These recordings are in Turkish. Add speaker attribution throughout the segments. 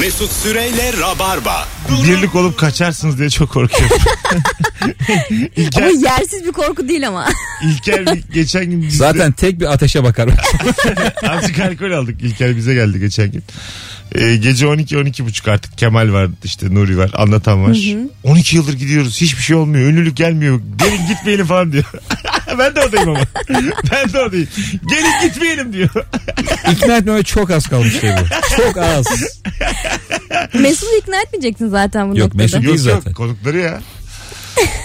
Speaker 1: Mesut Süreyle Rabarba.
Speaker 2: Birlik olup kaçarsınız diye çok korkuyorum.
Speaker 3: Ama
Speaker 2: İlker,
Speaker 3: yersiz bir korku değil ama.
Speaker 2: İlker geçen gün bizde
Speaker 4: Zaten tek bir ateşe bakar.
Speaker 2: azıcık alkol aldık. İlker bize geldi geçen gün. Ee, gece 12 buçuk artık Kemal var işte Nuri var anlatan var. 12 yıldır gidiyoruz hiçbir şey olmuyor ünlülük gelmiyor gelin gitmeyelim falan diyor. ben de oradayım ama. ben de oradayım. Gelin gitmeyelim diyor.
Speaker 4: İkna etmeme çok az kalmış şey bu. Çok az.
Speaker 3: Mesut'u ikna etmeyeceksin zaten bu
Speaker 4: Yok,
Speaker 3: noktada.
Speaker 4: Mesut-
Speaker 2: yok
Speaker 4: Değil
Speaker 2: yok
Speaker 4: zaten.
Speaker 2: konukları ya.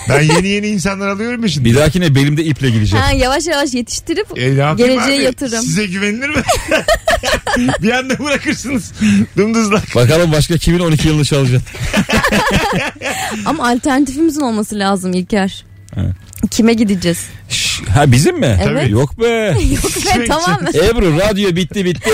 Speaker 2: Ben yeni yeni insanlar alıyorum ya şimdi.
Speaker 4: Bir dahakine belimde iple gideceğim.
Speaker 3: Ha, yavaş yavaş yetiştirip
Speaker 2: E, ne yapayım
Speaker 3: geleceğe
Speaker 2: abi?
Speaker 3: yatırım.
Speaker 2: Size güvenilir mi? bir anda bırakırsınız. Dımdızlak.
Speaker 4: Bakalım başka kimin 12 yılını çalacak.
Speaker 3: Ama alternatifimizin olması lazım İlker.
Speaker 4: Evet.
Speaker 3: Kime gideceğiz?
Speaker 4: Şş, Ha bizim mi?
Speaker 3: Evet.
Speaker 4: Yok be.
Speaker 3: Yok be tamam mı?
Speaker 4: Ebru radyo bitti bitti.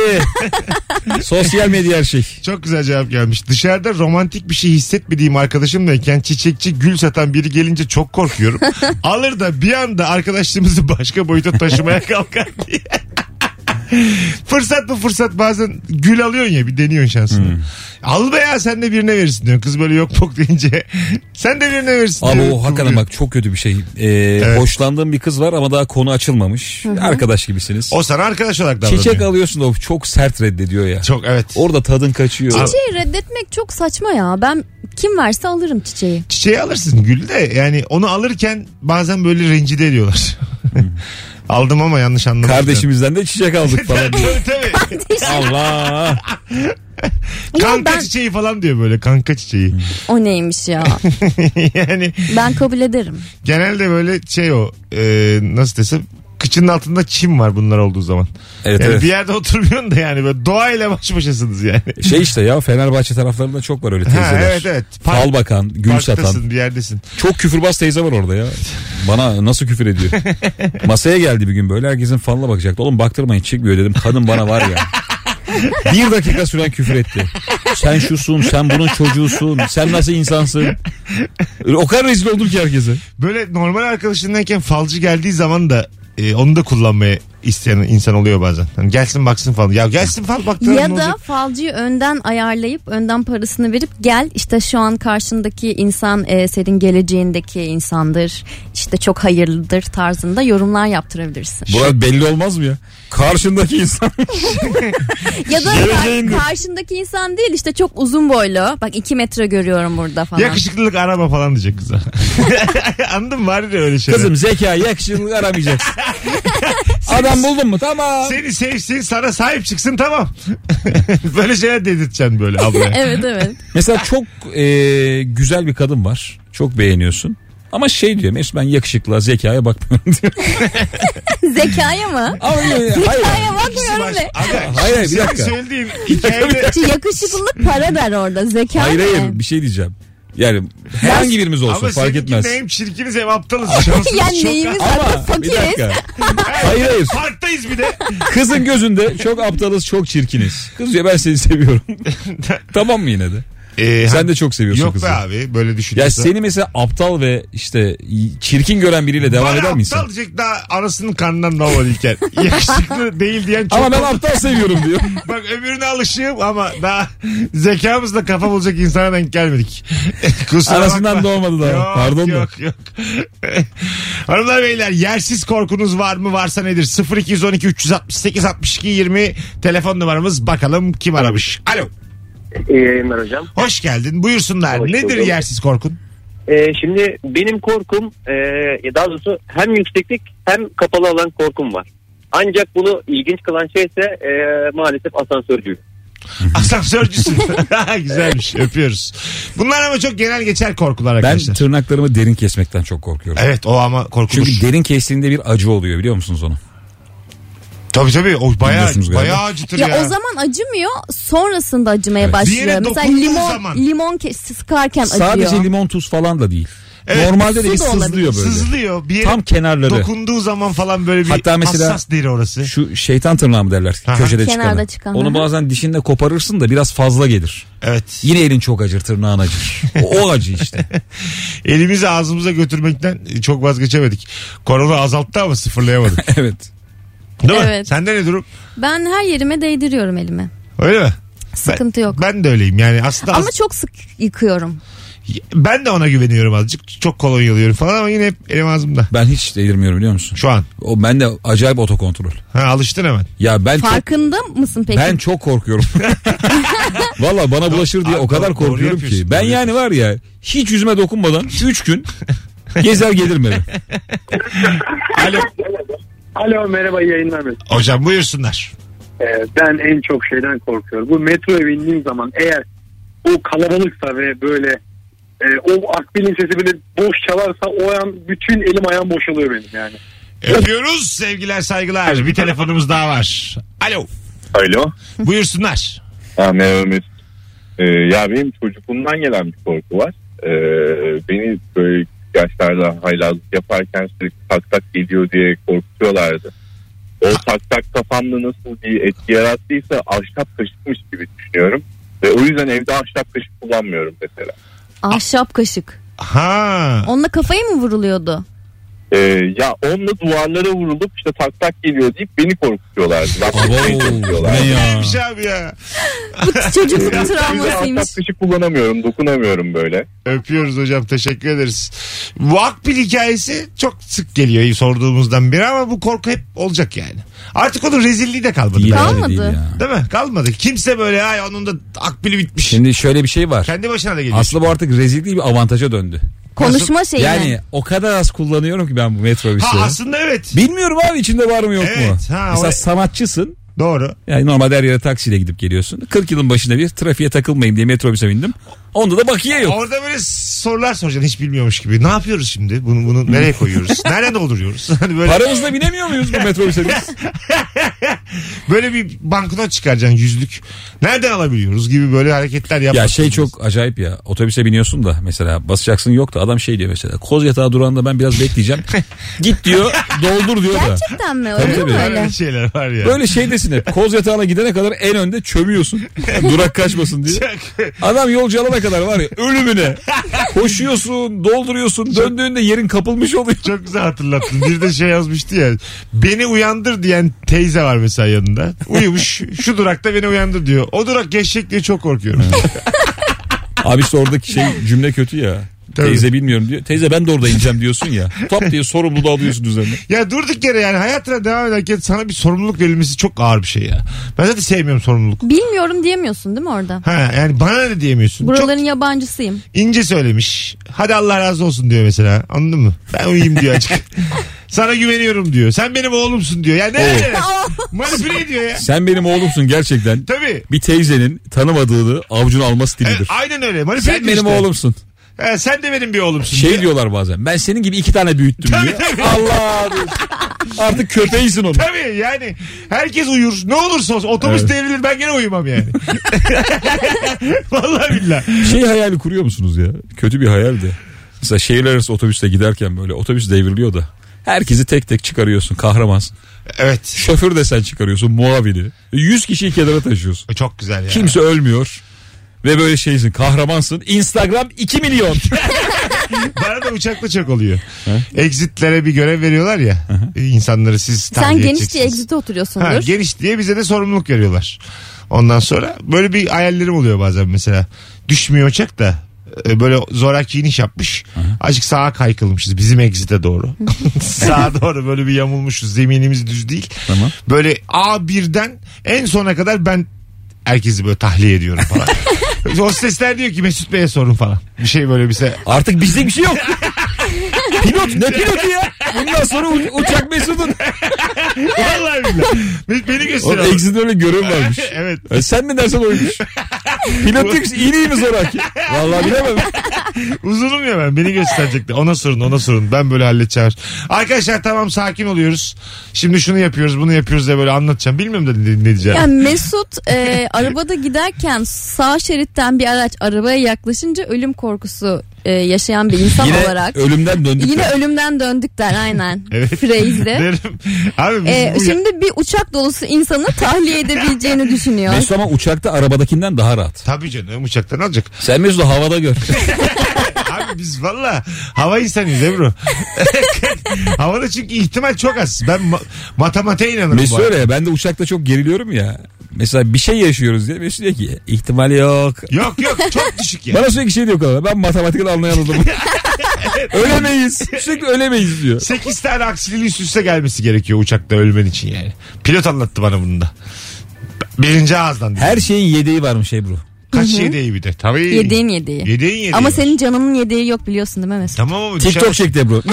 Speaker 4: Sosyal medya her şey.
Speaker 2: Çok güzel cevap gelmiş. Dışarıda romantik bir şey hissetmediğim arkadaşımlayken çiçekçi gül satan biri gelince çok korkuyorum. Alır da bir anda arkadaşlığımızı başka boyuta taşımaya kalkar diye. fırsat bu fırsat bazen gül alıyorsun ya bir deniyorsun şansını.
Speaker 4: Hmm.
Speaker 2: Al be ya sen de birine verirsin diyor. Kız böyle yok pok deyince sen de birine verirsin
Speaker 4: Abi
Speaker 2: diyor.
Speaker 4: o hakikaten bak çok kötü bir şey. Ee, Hoşlandığım bir kız var ama daha konu açılmamış. Arkadaş gibisiniz.
Speaker 2: O sana arkadaş olarak davranıyor.
Speaker 4: Çiçek alıyorsun da o çok sert reddediyor ya.
Speaker 2: Çok evet.
Speaker 4: Orada tadın kaçıyor.
Speaker 3: Çiçeği reddetmek çok saçma ya. Ben kim verse alırım çiçeği.
Speaker 2: Çiçeği alırsın gül de yani onu alırken bazen böyle rencide ediyorlar. Aldım ama yanlış anlamadım.
Speaker 4: Kardeşimizden de çiçek aldık falan.
Speaker 2: tabii.
Speaker 4: Allah.
Speaker 2: Kanka
Speaker 3: ben-
Speaker 2: çiçeği falan diyor böyle kanka çiçeği.
Speaker 3: O neymiş ya?
Speaker 2: yani
Speaker 3: Ben kabul ederim.
Speaker 2: genelde böyle şey o e, nasıl desem kıçının altında çim var bunlar olduğu zaman.
Speaker 4: Evet
Speaker 2: Yani
Speaker 4: evet.
Speaker 2: Bir yerde oturmuyorsun da yani böyle doğayla baş başasınız yani.
Speaker 4: Şey işte ya Fenerbahçe taraflarında çok var öyle
Speaker 2: Ha,
Speaker 4: teyzeler.
Speaker 2: evet evet.
Speaker 4: Fal bakan, gül satan.
Speaker 2: bir yerdesin.
Speaker 4: Çok küfürbaz teyze var orada ya. Bana nasıl küfür ediyor. Masaya geldi bir gün böyle herkesin falına bakacaktı. Oğlum baktırmayın çıkmıyor dedim. Kadın bana var ya. Bir dakika süren küfür etti. Sen şusun, sen bunun çocuğusun, sen nasıl insansın. O kadar rezil oldum ki herkese.
Speaker 2: Böyle normal arkadaşındayken falcı geldiği zaman da e, onu da kullanmaya isteyen insan oluyor bazen. Hani gelsin baksın falan. Ya gelsin fal baktıralım
Speaker 3: Ya
Speaker 2: ne
Speaker 3: da
Speaker 2: olacak?
Speaker 3: falcıyı önden ayarlayıp önden parasını verip gel işte şu an karşındaki insan e, senin geleceğindeki insandır. İşte çok hayırlıdır tarzında yorumlar yaptırabilirsin.
Speaker 4: Burası belli olmaz mı ya? Karşındaki insan.
Speaker 3: Ya da
Speaker 4: Geleceğindir.
Speaker 3: karşındaki insan değil işte çok uzun boylu. Bak iki metre görüyorum burada falan.
Speaker 2: Yakışıklılık arama falan diyecek kıza. Anladın mı? Var ya öyle şeyler.
Speaker 4: Kızım zeka, yakışıklılık aramayacaksın. Adam buldun mu? Tamam.
Speaker 2: Seni sevsin sana sahip çıksın tamam. böyle şeyler dedirteceksin böyle ablaya.
Speaker 3: Evet evet.
Speaker 4: Mesela çok e, güzel bir kadın var. Çok beğeniyorsun. Ama şey diyor Mesut ben yakışıklığa zekaya bakmıyorum diyor.
Speaker 3: Zekaya mı?
Speaker 4: Ama hayır.
Speaker 3: Zekaya bakmıyorum.
Speaker 2: Aga,
Speaker 4: Hayır, bir dakika.
Speaker 2: söylediğin hikayede
Speaker 3: Yakışıklılık para der orada. Zeka
Speaker 4: Hayır
Speaker 3: ne?
Speaker 4: hayır bir şey diyeceğim. Yani herhangi birimiz olsun
Speaker 2: ama
Speaker 4: fark
Speaker 2: seninkinde
Speaker 4: etmez.
Speaker 2: hem çirkiniz hem aptalız. Şansımız
Speaker 3: Ya
Speaker 2: çok
Speaker 3: neyimiz zaten
Speaker 4: Ama bir
Speaker 3: fakiriz.
Speaker 4: dakika. Hayır hayır.
Speaker 2: Parktayız bir de.
Speaker 4: Kızın gözünde çok aptalız çok çirkiniz. Kız diyor ben seni seviyorum. tamam mı yine de?
Speaker 2: Ee,
Speaker 4: Sen de çok seviyorsun
Speaker 2: Yok
Speaker 4: kızı.
Speaker 2: be abi böyle
Speaker 4: Ya
Speaker 2: düşünüyorsan.
Speaker 4: seni mesela aptal ve işte çirkin gören biriyle devam
Speaker 2: Bana
Speaker 4: eder misin?
Speaker 2: aptal diyecek daha anasının karnından doğmadı İlker. Yakışıklı değil diyen çok
Speaker 4: Ama ben aptal seviyorum diyor.
Speaker 2: Bak öbürüne alışığım ama daha zekamızla kafa bulacak insana denk gelmedik. Kusura
Speaker 4: Arasından
Speaker 2: bakma.
Speaker 4: doğmadı daha.
Speaker 2: Yok,
Speaker 4: Pardon da.
Speaker 2: yok, Yok Hanımlar beyler yersiz korkunuz var mı varsa nedir? 0212 368 62 20 telefon numaramız bakalım kim aramış. Alo.
Speaker 5: İyi yayınlar hocam.
Speaker 2: Hoş geldin buyursunlar.
Speaker 5: Hoş
Speaker 2: nedir
Speaker 5: bulduk.
Speaker 2: yersiz korkun?
Speaker 5: Ee, şimdi benim korkum e, daha doğrusu hem yükseklik hem kapalı alan korkum var. Ancak bunu ilginç kılan şey ise e, maalesef asansörcü.
Speaker 2: Asansörcüsün. Güzelmiş öpüyoruz. Bunlar ama çok genel geçer korkular
Speaker 4: Ben
Speaker 2: arkadaşlar.
Speaker 4: tırnaklarımı derin kesmekten çok korkuyorum.
Speaker 2: Evet o ama korkulur.
Speaker 4: Çünkü derin kestiğinde bir acı oluyor biliyor musunuz onu?
Speaker 2: Tabii tabii o bayağı,
Speaker 4: Biliyorsunuz galiba.
Speaker 2: bayağı acıtır
Speaker 3: Ya,
Speaker 2: ya.
Speaker 3: o zaman acımıyor sonrasında acımaya
Speaker 4: Evet.
Speaker 3: Başlıyor.
Speaker 2: yere
Speaker 3: Mesela
Speaker 2: dokunduğu
Speaker 3: limon
Speaker 2: zaman.
Speaker 3: limon kes, sıkarken
Speaker 4: Sadece
Speaker 3: acıyor.
Speaker 4: limon tuz falan da değil.
Speaker 2: Evet.
Speaker 4: Normalde de
Speaker 3: Su
Speaker 4: bir
Speaker 3: da olabilir.
Speaker 4: sızlıyor böyle.
Speaker 2: Sızlıyor. Bir yere
Speaker 4: Tam kenarları.
Speaker 2: dokunduğu zaman falan böyle bir
Speaker 4: Hatta mesela-
Speaker 2: hassas deri orası.
Speaker 4: Şu şeytan tırnağı mı derler
Speaker 2: Aha.
Speaker 4: köşede
Speaker 3: Kenarda
Speaker 4: çıkanı.
Speaker 3: çıkan,
Speaker 4: Onu
Speaker 3: aha.
Speaker 4: bazen dişinle koparırsın da biraz fazla gelir.
Speaker 2: Evet.
Speaker 4: Yine elin çok acır tırnağın acır. O, o acı işte.
Speaker 2: Elimizi ağzımıza götürmekten çok vazgeçemedik. Korona azalttı ama sıfırlayamadık.
Speaker 4: evet.
Speaker 2: Değil mi?
Speaker 3: Evet.
Speaker 2: Sende ne durum?
Speaker 3: Ben her yerime değdiriyorum elimi.
Speaker 2: Öyle mi?
Speaker 3: Sıkıntı yok.
Speaker 2: Ben de öyleyim yani aslında
Speaker 3: Ama
Speaker 2: az-
Speaker 3: çok sık yıkıyorum.
Speaker 2: ben de ona güveniyorum azıcık. Çok kolonyalıyorum falan ama yine hep elim ağzımda.
Speaker 4: Ben hiç delirmiyorum biliyor musun?
Speaker 2: Şu an.
Speaker 4: O bende acayip otokontrol.
Speaker 2: Ha, alıştın hemen.
Speaker 4: Ya ben çok,
Speaker 3: Farkında mısın peki?
Speaker 4: ben çok korkuyorum. Valla bana bulaşır diye
Speaker 2: Abi
Speaker 4: o kadar
Speaker 2: doğru-
Speaker 4: korkuyorum ki. Ben
Speaker 2: doğru
Speaker 4: yani var ya hiç yüzüme dokunmadan 3 gün gezer gelirim eve.
Speaker 2: Alo.
Speaker 6: Alo merhaba iyi yayınlar.
Speaker 2: Hocam buyursunlar.
Speaker 6: Ee, ben en çok şeyden korkuyorum. Bu metroya bindiğim zaman eğer o kalabalıksa ve böyle e, o akbilin sesi böyle boş çalarsa o an bütün elim ayağım boşalıyor benim yani.
Speaker 2: Öpüyoruz sevgiler saygılar. Bir telefonumuz daha var. Alo.
Speaker 7: Alo.
Speaker 2: Buyursunlar.
Speaker 7: Ha, merhaba Mesut. Ee, ya benim çocukluğumdan gelen bir korku var. Ee, beni böyle yaşlarda haylazlık yaparken sürekli tak tak geliyor diye korkutuyorlardı. O tak tak kafamda nasıl bir etki yarattıysa ahşap kaşıkmış gibi düşünüyorum. Ve o yüzden evde ahşap kaşık kullanmıyorum mesela.
Speaker 3: Ahşap kaşık.
Speaker 2: Ha.
Speaker 3: Onunla kafayı mı vuruluyordu?
Speaker 7: Ee, ya onunla duvarlara vurulup işte tak tak geliyor deyip beni korkutuyorlardı. Çalışıyorlardı.
Speaker 4: ne ya?
Speaker 2: Neymiş abi ya.
Speaker 3: Bu çocukluk travmasıymış.
Speaker 7: ahşap kaşık kullanamıyorum, dokunamıyorum böyle.
Speaker 2: Öpüyoruz hocam teşekkür ederiz. Bu akbil hikayesi çok sık geliyor sorduğumuzdan beri ama bu korku hep olacak yani. Artık onun rezilliği de kalmadı.
Speaker 4: Değil
Speaker 2: bence.
Speaker 3: Kalmadı.
Speaker 4: değil ya.
Speaker 2: Değil mi? Kalmadı. Kimse böyle ay onun da akbili bitmiş.
Speaker 4: Şimdi şöyle bir şey var.
Speaker 2: Kendi başına da geliyor.
Speaker 4: Aslında bu artık rezil değil bir avantaja döndü.
Speaker 3: Konuşma şeyi.
Speaker 4: Yani o kadar az kullanıyorum ki ben bu metrobüsü.
Speaker 2: Ha aslında evet.
Speaker 4: Bilmiyorum abi içinde var mı yok mu?
Speaker 2: Evet, ha,
Speaker 4: Mesela
Speaker 2: o-
Speaker 4: sanatçısın.
Speaker 2: Doğru.
Speaker 4: Yani normalde her yere taksiyle gidip geliyorsun. 40 yılın başında bir trafiğe takılmayayım diye metrobüse bindim. Onda da bakiye yok.
Speaker 2: Orada böyle sorular soracaksın hiç bilmiyormuş gibi. Ne yapıyoruz şimdi? Bunu bunu nereye koyuyoruz? Nereye dolduruyoruz? Hani böyle
Speaker 4: Paramızla binemiyor muyuz bu metrobüse biz?
Speaker 2: böyle bir banknot çıkaracaksın yüzlük. Nereden alabiliyoruz gibi böyle hareketler yapmak.
Speaker 4: ya şey çok acayip ya. Otobüse biniyorsun da mesela basacaksın yok da adam şey diyor mesela. Koz yatağı durağında ben biraz bekleyeceğim. Git diyor doldur diyor da.
Speaker 3: Gerçekten mi?
Speaker 4: Tabii,
Speaker 3: Öyle mi
Speaker 4: tabii.
Speaker 3: öyle?
Speaker 2: Öyle şeyler var ya.
Speaker 4: Böyle şeydesin hep. Koz yatağına gidene kadar en önde çömüyorsun. Durak kaçmasın diye. Adam yolcu alana kadar var ya ölümüne. Koşuyorsun, dolduruyorsun. Döndüğünde yerin kapılmış oluyor.
Speaker 2: Çok güzel hatırlattın. Bir de şey yazmıştı ya. Beni uyandır diyen teyze var mesela yanında. Uyumuş. Şu durakta beni uyandır diyor. O durak geçecek diye çok korkuyorum.
Speaker 4: Abi işte oradaki şey cümle kötü ya.
Speaker 2: Tabii.
Speaker 4: Teyze bilmiyorum diyor. Teyze ben de orada ineceğim diyorsun ya. Top diye sorumluluğu alıyorsun üzerine.
Speaker 2: ya durduk yere yani hayatına devam ederken sana bir sorumluluk verilmesi çok ağır bir şey ya. Ben zaten sevmiyorum sorumluluk.
Speaker 3: Bilmiyorum diyemiyorsun değil mi orada?
Speaker 2: Ha yani bana ne diyemiyorsun.
Speaker 3: Buraların yabancısıyım.
Speaker 2: Çok ince söylemiş. Hadi Allah razı olsun diyor mesela. Anladın mı? Ben uyuyayım diyor açık. Sana güveniyorum diyor. Sen benim oğlumsun diyor. Ya ne? Manipüle ediyor ya.
Speaker 4: Sen benim oğlumsun gerçekten.
Speaker 2: Tabii.
Speaker 4: Bir teyzenin tanımadığını avucuna alma stilidir.
Speaker 2: Evet, aynen öyle. Manipüle
Speaker 4: Sen
Speaker 2: ediyor
Speaker 4: benim
Speaker 2: işte.
Speaker 4: oğlumsun.
Speaker 2: Ha, sen de benim bir oğlumsun.
Speaker 4: Şey
Speaker 2: diyor.
Speaker 4: diyorlar bazen. Ben senin gibi iki tane büyüttüm
Speaker 2: Tabii,
Speaker 4: diyor.
Speaker 2: tabii.
Speaker 4: Allah diyorsun. Artık köpeğisin onu.
Speaker 2: Tabii yani herkes uyur. Ne olursa olsun otobüs
Speaker 4: Evet.
Speaker 2: devrilir ben gene uyumam yani. Vallahi billahi.
Speaker 4: Şey hayali kuruyor musunuz ya? Kötü bir hayal de. Mesela şehirler arası otobüste giderken böyle otobüs devriliyor da. Herkesi tek tek çıkarıyorsun kahramansın.
Speaker 2: Evet.
Speaker 4: Şoför de sen çıkarıyorsun muavini. 100 kişiyi kenara taşıyorsun.
Speaker 2: Çok güzel ya.
Speaker 4: Kimse ölmüyor. Ve böyle şeysin kahramansın. Instagram 2 milyon.
Speaker 2: Bana da uçakta çok oluyor. Exitlere bir görev veriyorlar ya. insanları siz
Speaker 3: Sen
Speaker 2: tahliye
Speaker 3: geniş diye
Speaker 2: edeceksiniz.
Speaker 3: exit'e
Speaker 2: Ha,
Speaker 3: oturuyorsundur.
Speaker 2: geniş diye bize de sorumluluk veriyorlar. Ondan sonra böyle bir hayallerim oluyor bazen mesela. Düşmüyor uçak da e, böyle zoraki iniş yapmış. Azıcık sağa kaykılmışız bizim exit'e doğru. Sağa doğru böyle bir yamulmuşuz. Zeminimiz düz değil.
Speaker 4: Tamam.
Speaker 2: Böyle A1'den en sona kadar ben herkesi böyle tahliye ediyorum falan. Hostesler diyor ki Mesut Bey'e sorun falan. Bir şey böyle bir şey.
Speaker 4: Artık bizde bir şey yok. Pilot ne pilotu ya? Bundan sonra u- uçak Mesut'un.
Speaker 2: Vallahi billahi. Beni- Beni
Speaker 4: O
Speaker 2: gösteriyor.
Speaker 4: Exit'de öyle görev varmış.
Speaker 2: evet.
Speaker 4: E sen mi dersen oymuş. Pilot ki iyi mi zoraki? Vallahi bilemem.
Speaker 2: Uzunum ya ben. Beni gösterecekti. Ona sorun ona sorun. Ben böyle halledeceğim. Arkadaşlar tamam sakin oluyoruz. Şimdi şunu yapıyoruz bunu yapıyoruz diye böyle anlatacağım. Bilmiyorum da ne, ne diyeceğim.
Speaker 3: Yani Mesut e, arabada giderken sağ şeritten bir araç arabaya yaklaşınca ölüm korkusu e, yaşayan bir insan
Speaker 4: Yine
Speaker 3: olarak.
Speaker 4: ölümden döndük.
Speaker 3: Yine
Speaker 4: ya.
Speaker 3: ölümden döndük der aynen.
Speaker 2: Evet. Derim. Abi biz
Speaker 3: E,
Speaker 2: bu ya-
Speaker 3: şimdi bir uçak dolusu insanı tahliye edebileceğini düşünüyor.
Speaker 4: Mesut ama uçakta arabadakinden daha rahat.
Speaker 2: Tabii canım uçaktan alacak.
Speaker 4: Sen Mesut'u havada gör.
Speaker 2: Abi biz valla hava insanıyız Ebru. Havada çünkü ihtimal çok az. Ben ma- matematiğe inanırım.
Speaker 4: Mesut öyle ya ben de uçakta çok geriliyorum ya. Mesela bir şey yaşıyoruz diye Mesut diyor ki ihtimal yok.
Speaker 2: Yok yok çok düşük ya.
Speaker 4: Bana sürekli şey diyor kadar. Ben matematikten anlayan adamım. ölemeyiz. Sürekli ölemeyiz diyor.
Speaker 2: 8 tane aksiliğin üst üste gelmesi gerekiyor uçakta ölmen için yani. Pilot anlattı bana bunu da. Birinci ağızdan.
Speaker 4: Her şeyin yedeği varmış Ebru.
Speaker 2: Kaç yedeği bir de. Tabii.
Speaker 3: Yediğin yediği.
Speaker 2: Yedeğin yedeği.
Speaker 3: Ama
Speaker 2: var.
Speaker 3: senin canının yediği yok biliyorsun değil mi Mesut?
Speaker 2: Tamam ama
Speaker 4: TikTok
Speaker 2: dışarı-
Speaker 4: çekti Ebru.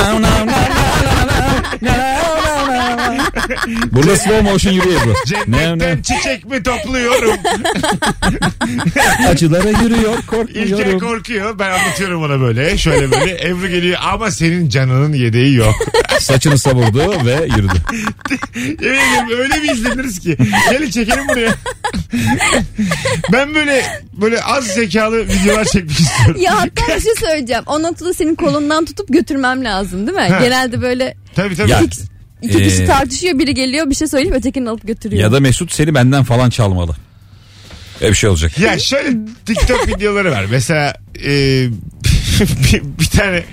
Speaker 4: Burada slow motion yürüyor. Ne
Speaker 2: Cennetten
Speaker 4: ne?
Speaker 2: çiçek mi topluyorum?
Speaker 4: Acılara yürüyor korkmuyorum.
Speaker 2: korkuyor. Ben anlatıyorum ona böyle. Şöyle böyle. Ebru geliyor ama senin canının yedeği yok.
Speaker 4: Saçını savurdu ve yürüdü.
Speaker 2: Yemin ederim öyle bir izleniriz ki. Gelin çekelim buraya. ben böyle böyle az zekalı videolar çekmek istiyorum.
Speaker 3: Ya hatta bir şey söyleyeceğim. O noktada senin kolundan tutup götürmem lazım değil mi?
Speaker 2: Ha.
Speaker 3: Genelde böyle
Speaker 2: Tabii tabii.
Speaker 4: Ya,
Speaker 3: iki
Speaker 4: Ee,
Speaker 3: kişi tartışıyor biri geliyor bir şey söyleyip ötekini alıp götürüyor.
Speaker 4: Ya da Mesut seni benden falan çalmalı. Öyle bir şey olacak.
Speaker 2: Ya şöyle TikTok videoları var. Mesela e, bir, bir tane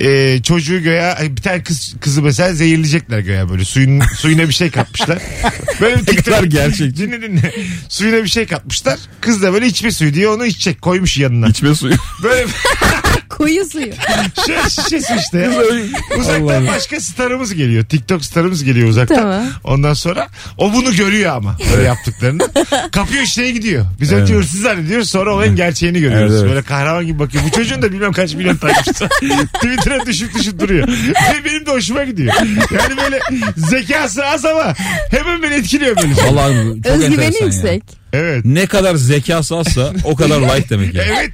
Speaker 2: e, çocuğu göya bir tane kız kızı mesela zehirleyecekler göya böyle suyun suyuna bir şey katmışlar. Böyle bir TikTok
Speaker 4: gerçekçi.
Speaker 2: dinle dinle. Suyuna bir şey katmışlar. Kız da böyle içme suyu diye onu içecek koymuş yanına.
Speaker 4: İçme suyu.
Speaker 2: Böyle
Speaker 3: Koyu suyu.
Speaker 2: şöyle şişesi işte ya. Uzaktan başka starımız geliyor. TikTok starımız geliyor uzaktan.
Speaker 3: Tamam.
Speaker 2: Ondan sonra o bunu görüyor ama böyle yaptıklarını. Kapıyor şeye gidiyor. Biz önce
Speaker 4: Evet.
Speaker 2: hırsız zannediyoruz sonra olayın gerçeğini görüyoruz.
Speaker 4: Evet, evet.
Speaker 2: Böyle kahraman gibi bakıyor. Bu çocuğun da bilmem kaç milyon takipçisi. Twitter'a düşüp düşüp duruyor. Ve benim de hoşuma gidiyor. Yani böyle zekası az ama hemen beni etkiliyor böyle. şey.
Speaker 4: Vallahi çok
Speaker 3: Özgüveni
Speaker 4: enteresan ya.
Speaker 3: yüksek.
Speaker 2: Evet.
Speaker 4: Ne kadar zekası azsa o kadar like demek yani.
Speaker 2: Evet.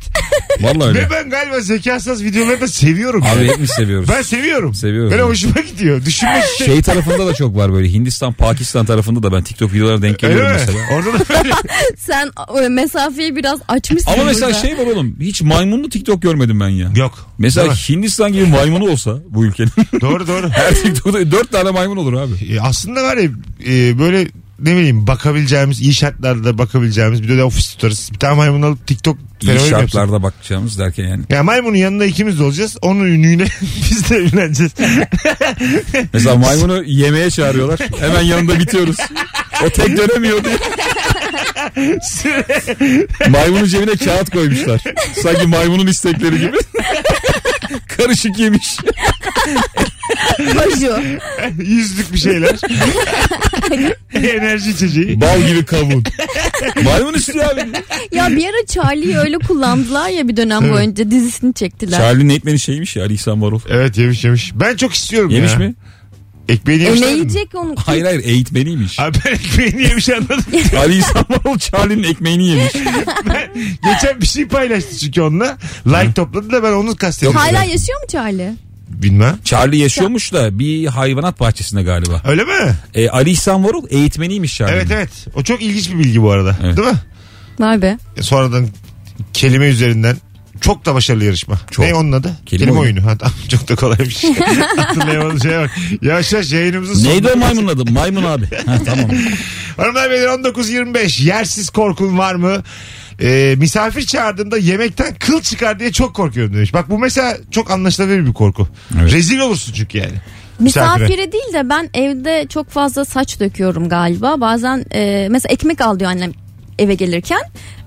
Speaker 4: Vallahi öyle.
Speaker 2: Ve ben galiba zekasız videoları da seviyorum.
Speaker 4: Abi
Speaker 2: yani.
Speaker 4: hepimiz seviyoruz.
Speaker 2: Ben seviyorum.
Speaker 4: Seviyoruz
Speaker 2: Böyle hoşuma gidiyor. Düşünmek şey.
Speaker 4: Şey tarafında da çok var böyle Hindistan, Pakistan tarafında da ben TikTok videolarına denk
Speaker 2: Öyle
Speaker 4: geliyorum
Speaker 2: mi?
Speaker 4: mesela.
Speaker 2: Orada da böyle.
Speaker 3: Sen e, mesafeyi biraz açmışsın
Speaker 4: Ama mesela
Speaker 3: burada.
Speaker 4: şey var oğlum hiç maymunlu TikTok görmedim ben ya.
Speaker 2: Yok.
Speaker 4: Mesela
Speaker 2: Değil mi?
Speaker 4: Hindistan gibi maymunu olsa bu ülkenin
Speaker 2: Doğru doğru.
Speaker 4: her TikTok'ta dört tane maymun olur abi.
Speaker 2: E, aslında var ya e, böyle ne bileyim bakabileceğimiz iyi şartlarda bakabileceğimiz bir de ofis tutarız. Bir tane maymun alıp TikTok
Speaker 4: İyi
Speaker 2: fenomeni yapsın.
Speaker 4: şartlarda bakacağımız derken yani.
Speaker 2: Ya maymunun yanında ikimiz de olacağız. Onun ünüyle biz de ünleneceğiz.
Speaker 4: Mesela maymunu yemeğe çağırıyorlar. Hemen yanında bitiyoruz. O tek dönemiyor diye. Maymunun cebine kağıt koymuşlar. Sanki maymunun istekleri gibi. Karışık yemiş.
Speaker 3: Baju.
Speaker 2: Yüzlük bir şeyler. Enerji içeceği.
Speaker 4: Bal gibi kavun. Maymun istiyor abi.
Speaker 3: Ya bir ara Charlie'yi öyle kullandılar ya bir dönem
Speaker 2: Evet.
Speaker 3: boyunca dizisini çektiler.
Speaker 4: Charlie'nin ekmeğini şeymiş ya Ali İhsan Varol.
Speaker 2: Evet yemiş yemiş. Ben çok istiyorum
Speaker 4: Yemiş
Speaker 2: ya.
Speaker 4: mi?
Speaker 2: Ekmeğini
Speaker 3: E
Speaker 2: yemişler mi?
Speaker 3: yiyecek onu?
Speaker 4: Hayır hayır eğitmeniymiş.
Speaker 2: Abi ben ekmeğini yemiş anladım.
Speaker 4: Ali İhsan Varol Charlie'nin ekmeğini yemiş.
Speaker 2: Geçen bir şey paylaştı çünkü onunla. Like topladı da ben onu kastettim.
Speaker 3: Hala yaşıyor mu Charlie?
Speaker 2: Bilmem.
Speaker 4: Charlie yaşıyormuş da bir hayvanat bahçesinde galiba.
Speaker 2: Öyle mi?
Speaker 4: E, Ali İhsan Varol eğitmeniymiş Charlie'nin.
Speaker 2: Evet evet. O çok ilginç bir bilgi bu arada.
Speaker 4: Evet.
Speaker 2: Değil mi?
Speaker 3: Vay be.
Speaker 2: Sonradan kelime üzerinden çok da başarılı yarışma.
Speaker 4: Çok.
Speaker 2: Ne onun adı?
Speaker 4: Kelime
Speaker 2: Kelime,
Speaker 4: oyunu.
Speaker 2: oyunu. Ha, tamam, çok da kolaymış. Hatırlayamadım şeye bak. Yavaş yavaş yayınımızın
Speaker 4: Neydi o maymunun adı? Maymun abi. Ha, tamam.
Speaker 2: Hanımlar beyler 19.25 yersiz korkun var mı? Ee, misafir çağırdığımda yemekten kıl çıkar diye çok korkuyorum demiş. Bak bu mesela çok anlaşılabilir bir korku.
Speaker 4: Evet.
Speaker 2: Rezil olursun çünkü yani. Misafire.
Speaker 3: Misafire değil de ben evde çok fazla saç döküyorum galiba. Bazen e, mesela ekmek al diyor annem eve gelirken.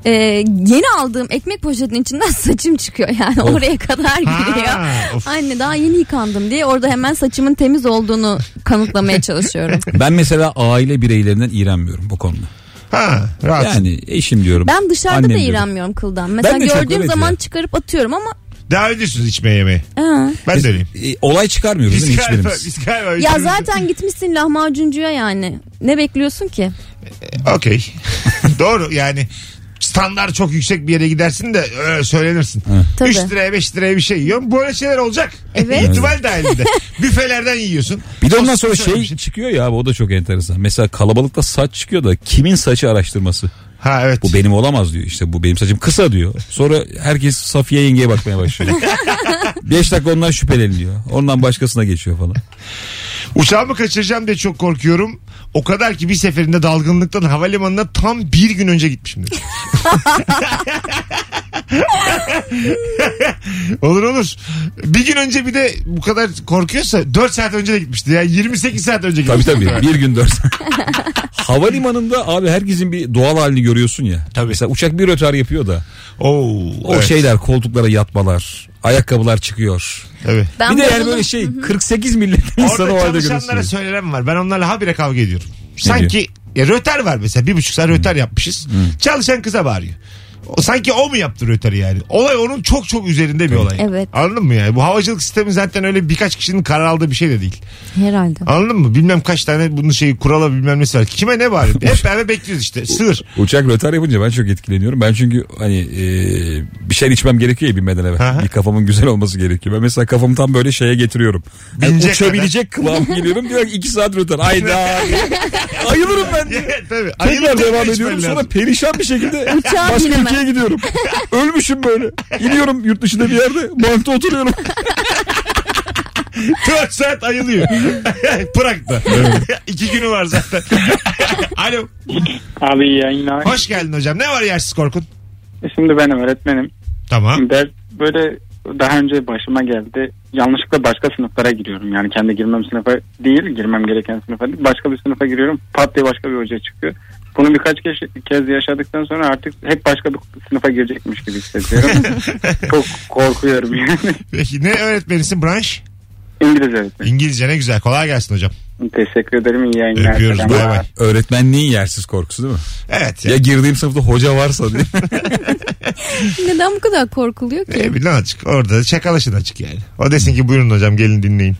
Speaker 3: E, yeni aldığım ekmek poşetinin içinden saçım çıkıyor yani
Speaker 4: Of.
Speaker 3: oraya kadar gidiyor.
Speaker 2: Ha.
Speaker 3: Anne daha yeni yıkandım diye orada hemen saçımın temiz olduğunu kanıtlamaya çalışıyorum.
Speaker 4: Ben mesela aile bireylerinden iğrenmiyorum bu konuda.
Speaker 2: Ha, rahat.
Speaker 4: Yani eşim diyorum.
Speaker 3: Ben dışarıda
Speaker 4: annem
Speaker 3: da iğrenmiyorum kıldan. Mesela gördüğüm zaman
Speaker 4: ya.
Speaker 3: çıkarıp atıyorum ama
Speaker 2: Devam ediyorsunuz içmeye yemeğe.
Speaker 3: ha.
Speaker 2: Ben de öyleyim.
Speaker 4: E, olay çıkarmıyoruz değil
Speaker 2: Biz
Speaker 4: mi
Speaker 2: galiba,
Speaker 4: hiçbirimiz?
Speaker 2: biz galiba
Speaker 3: ya zaten gitmişsin lahmacuncuya yani. Ne bekliyorsun ki?
Speaker 2: Okey. Doğru yani standart çok yüksek bir yere gidersin de öyle söylenirsin.
Speaker 3: Tabii.
Speaker 2: 3 liraya 5 liraya bir şey yiyorsun. Böyle şeyler olacak.
Speaker 3: Evet.
Speaker 2: İhtimal dahilinde. Büfelerden yiyorsun.
Speaker 4: Bir de ondan sonra şey
Speaker 2: söylemişsin.
Speaker 4: çıkıyor ya abi o da çok enteresan. Mesela kalabalıkta saç çıkıyor da kimin saçı araştırması.
Speaker 2: Ha evet.
Speaker 4: Bu benim olamaz diyor. İşte bu benim saçım kısa diyor. Sonra herkes Safiye yengeye bakmaya başlıyor. Beş dakika ondan şüpheleniyor. Ondan başkasına geçiyor falan.
Speaker 2: Uçağımı kaçıracağım diye çok korkuyorum. O kadar ki bir seferinde dalgınlıktan havalimanına tam bir gün önce gitmişim dedi. olur olur. Bir gün önce bir de bu kadar korkuyorsa 4 saat önce de gitmişti. Yani 28 saat önce
Speaker 4: Tabii
Speaker 2: gitmişti.
Speaker 4: tabii bir gün dört. Havalimanında abi herkesin bir doğal halini görüyorsun ya.
Speaker 2: Tabii.
Speaker 4: Mesela uçak bir rötar yapıyor da
Speaker 2: Oo,
Speaker 4: o
Speaker 2: evet.
Speaker 4: şeyler koltuklara yatmalar, ayakkabılar çıkıyor.
Speaker 2: Tabii.
Speaker 3: Ben
Speaker 4: bir de yani böyle şey 48 milyon insanı o
Speaker 2: Orada
Speaker 4: halde
Speaker 2: çalışanlara
Speaker 4: görüyorsun.
Speaker 2: söylenen var. Ben onlarla habire kavga ediyorum. Sanki ya röter var mesela bir buçuk saat röter yapmışız. Çalışan kıza bağırıyor. O, sanki o mu yaptı röteri yani? Olay onun çok çok üzerinde bir olay.
Speaker 3: Evet.
Speaker 2: Anladın mı yani? Bu havacılık sistemi zaten öyle birkaç kişinin karar aldığı bir şey de değil.
Speaker 3: Herhalde.
Speaker 2: Anladın mı? Bilmem kaç tane bunun şeyi kurala bilmem nesi var. Kime ne bağırıyor? Hep beraber bekliyoruz işte. Sığır.
Speaker 4: Uçak rötar yapınca ben çok etkileniyorum. Ben çünkü hani e, bir şey içmem gerekiyor ya binmeden evvel.
Speaker 2: Aha.
Speaker 4: Bir kafamın güzel olması gerekiyor. Ben mesela kafamı tam böyle şeye getiriyorum. Yani
Speaker 2: Binecek
Speaker 4: uçabilecek kıvama geliyorum. Diyor ki iki saat rötar. Ayda. Ayılırım ben. diyor.
Speaker 2: Tabii.
Speaker 4: Tekrar devam ediyorum
Speaker 2: lazım.
Speaker 4: sonra perişan bir şekilde
Speaker 3: Uçağa
Speaker 4: başka
Speaker 3: binemem.
Speaker 4: ülkeye gidiyorum. Ölmüşüm böyle. İniyorum yurt dışında bir yerde bankta oturuyorum.
Speaker 2: 4 saat ayılıyor. Prag'da. İki günü var zaten. Alo.
Speaker 8: Abi yayınlar.
Speaker 2: Hoş geldin hocam. Ne var yersiz korkun?
Speaker 8: Şimdi benim öğretmenim.
Speaker 2: Tamam.
Speaker 8: Ders böyle daha önce başıma geldi. Yanlışlıkla başka sınıflara giriyorum. Yani kendi girmem sınıfa değil, girmem gereken sınıfa değil. Başka bir sınıfa giriyorum. Pat diye başka bir hoca çıkıyor. Bunu birkaç kez, yaşadıktan sonra artık hep başka bir sınıfa girecekmiş gibi hissediyorum. Çok korkuyorum yani.
Speaker 2: Peki ne öğretmenisin branş?
Speaker 8: İngilizce öğretmenim.
Speaker 2: İngilizce ne güzel. Kolay gelsin hocam.
Speaker 8: Teşekkür ederim. iyi yayınlar.
Speaker 2: Öpüyoruz. Bay bay.
Speaker 4: Öğretmenliğin yersiz korkusu değil mi?
Speaker 2: Evet.
Speaker 4: Ya
Speaker 2: Ya.
Speaker 4: girdiğim sınıfta hoca varsa diye.
Speaker 3: Neden bu kadar korkuluyor ki?
Speaker 2: Ne bileyim açık. Orada çakalaşın açık yani. O desin ki buyurun hocam gelin dinleyin.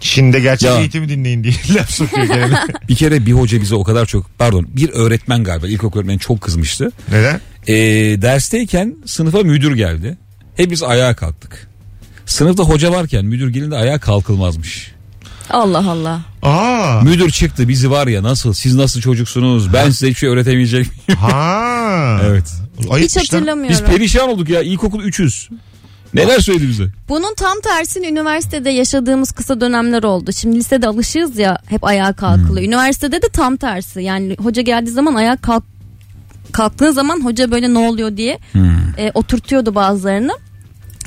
Speaker 2: Şimdi de gerçek
Speaker 4: Ya.
Speaker 2: eğitimi dinleyin diye laf sokuyor kendine.
Speaker 4: bir kere bir hoca bize o kadar çok pardon bir öğretmen galiba ilkokul öğretmeni çok kızmıştı.
Speaker 2: Neden?
Speaker 4: Ee, dersteyken sınıfa müdür geldi. Hepimiz ayağa kalktık. Sınıfta hoca varken müdür gelince ayağa kalkılmazmış.
Speaker 3: Allah Allah.
Speaker 2: Aa.
Speaker 4: Müdür çıktı bizi var ya nasıl siz nasıl çocuksunuz ben size hiçbir şey öğretemeyecek miyim?
Speaker 2: Ha.
Speaker 4: evet.
Speaker 3: Hiç
Speaker 2: lan.
Speaker 3: hatırlamıyorum.
Speaker 4: Biz perişan olduk ya ilkokul 300. Neler söyledi bize?
Speaker 3: Bunun tam tersini üniversitede yaşadığımız kısa dönemler oldu. Şimdi lisede alışığız ya hep ayağa kalkılıyor. Üniversitede de tam tersi. Yani hoca geldiği zaman ayağa kalk kalktığın zaman hoca böyle ne oluyor diye e, oturtuyordu bazılarını.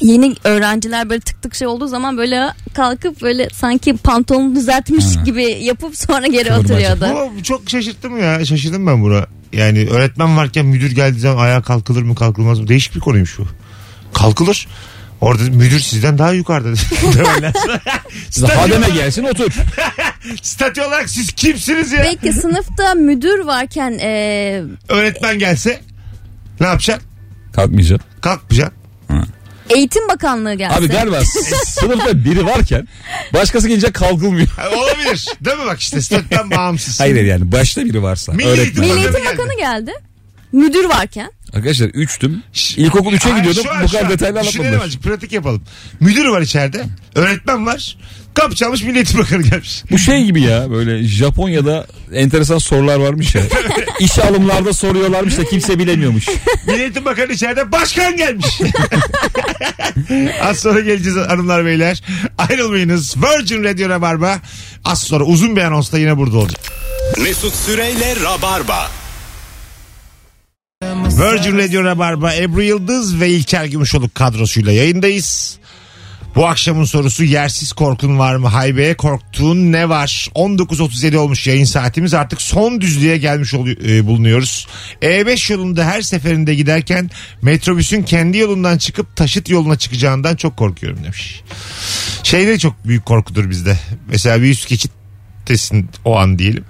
Speaker 3: Yeni öğrenciler böyle tık tık şey olduğu zaman böyle kalkıp böyle sanki pantolonu düzeltmiş gibi yapıp sonra geri
Speaker 4: Kıvırmaca.
Speaker 3: oturuyordu.
Speaker 2: Bu çok şaşırttım ya. Şaşırdım ben buna. Yani öğretmen varken müdür geldiği zaman ayağa kalkılır mı kalkılmaz mı? Değişik bir konuymuş bu. Kalkılır. Orada müdür sizden daha yukarıda.
Speaker 4: Hademe gelsin otur.
Speaker 2: statü olarak siz kimsiniz ya?
Speaker 3: Peki sınıfta müdür varken e,
Speaker 2: Öğretmen gelse ne yapacaksın?
Speaker 4: Kalkmayacağım.
Speaker 2: Kalkmayacaksın.
Speaker 3: Eğitim bakanlığı gelse.
Speaker 4: Abi galiba sınıfta biri varken başkası gelince kalkılmıyor.
Speaker 2: Olabilir. Değil mi bak işte statüden bağımsız.
Speaker 4: Hayır yani başta biri varsa.
Speaker 2: Milli
Speaker 4: öğretmen.
Speaker 3: Milli Eğitim
Speaker 2: Bakanı
Speaker 3: geldi. Müdür varken.
Speaker 4: Arkadaşlar üçtüm. İlkokul 3'e
Speaker 2: Hayır,
Speaker 4: gidiyordum.
Speaker 2: şu an,
Speaker 4: Bu
Speaker 2: şu
Speaker 4: kadar
Speaker 2: an.
Speaker 4: detaylı
Speaker 2: Düşünelim
Speaker 4: anlatmadılar.
Speaker 2: azıcık pratik yapalım. Müdür var içeride. Öğretmen var. Kapı çalmış Milli Eğitim Bakanı gelmiş.
Speaker 4: Bu şey gibi ya böyle Japonya'da enteresan sorular varmış ya. İş alımlarda soruyorlarmış da kimse bilemiyormuş.
Speaker 2: Milli Eğitim Bakanı içeride başkan gelmiş. Az sonra geleceğiz hanımlar beyler. Ayrılmayınız. Virgin Radio Rabarba. Az sonra uzun bir anonsla yine burada olacak.
Speaker 1: Mesut Süreyle Rabarba.
Speaker 2: Virgin Radio Rabarba Ebru Yıldız ve İlker Gümüşoluk kadrosuyla yayındayız. Bu akşamın sorusu yersiz korkun var mı? Haybeye korktuğun ne var? 19.37 olmuş yayın saatimiz artık son düzlüğe gelmiş oluyor, e, bulunuyoruz. E5 yolunda her seferinde giderken metrobüsün kendi yolundan çıkıp taşıt yoluna çıkacağından çok korkuyorum demiş. Şey de çok büyük korkudur bizde. Mesela bir üst geçittesin o an diyelim.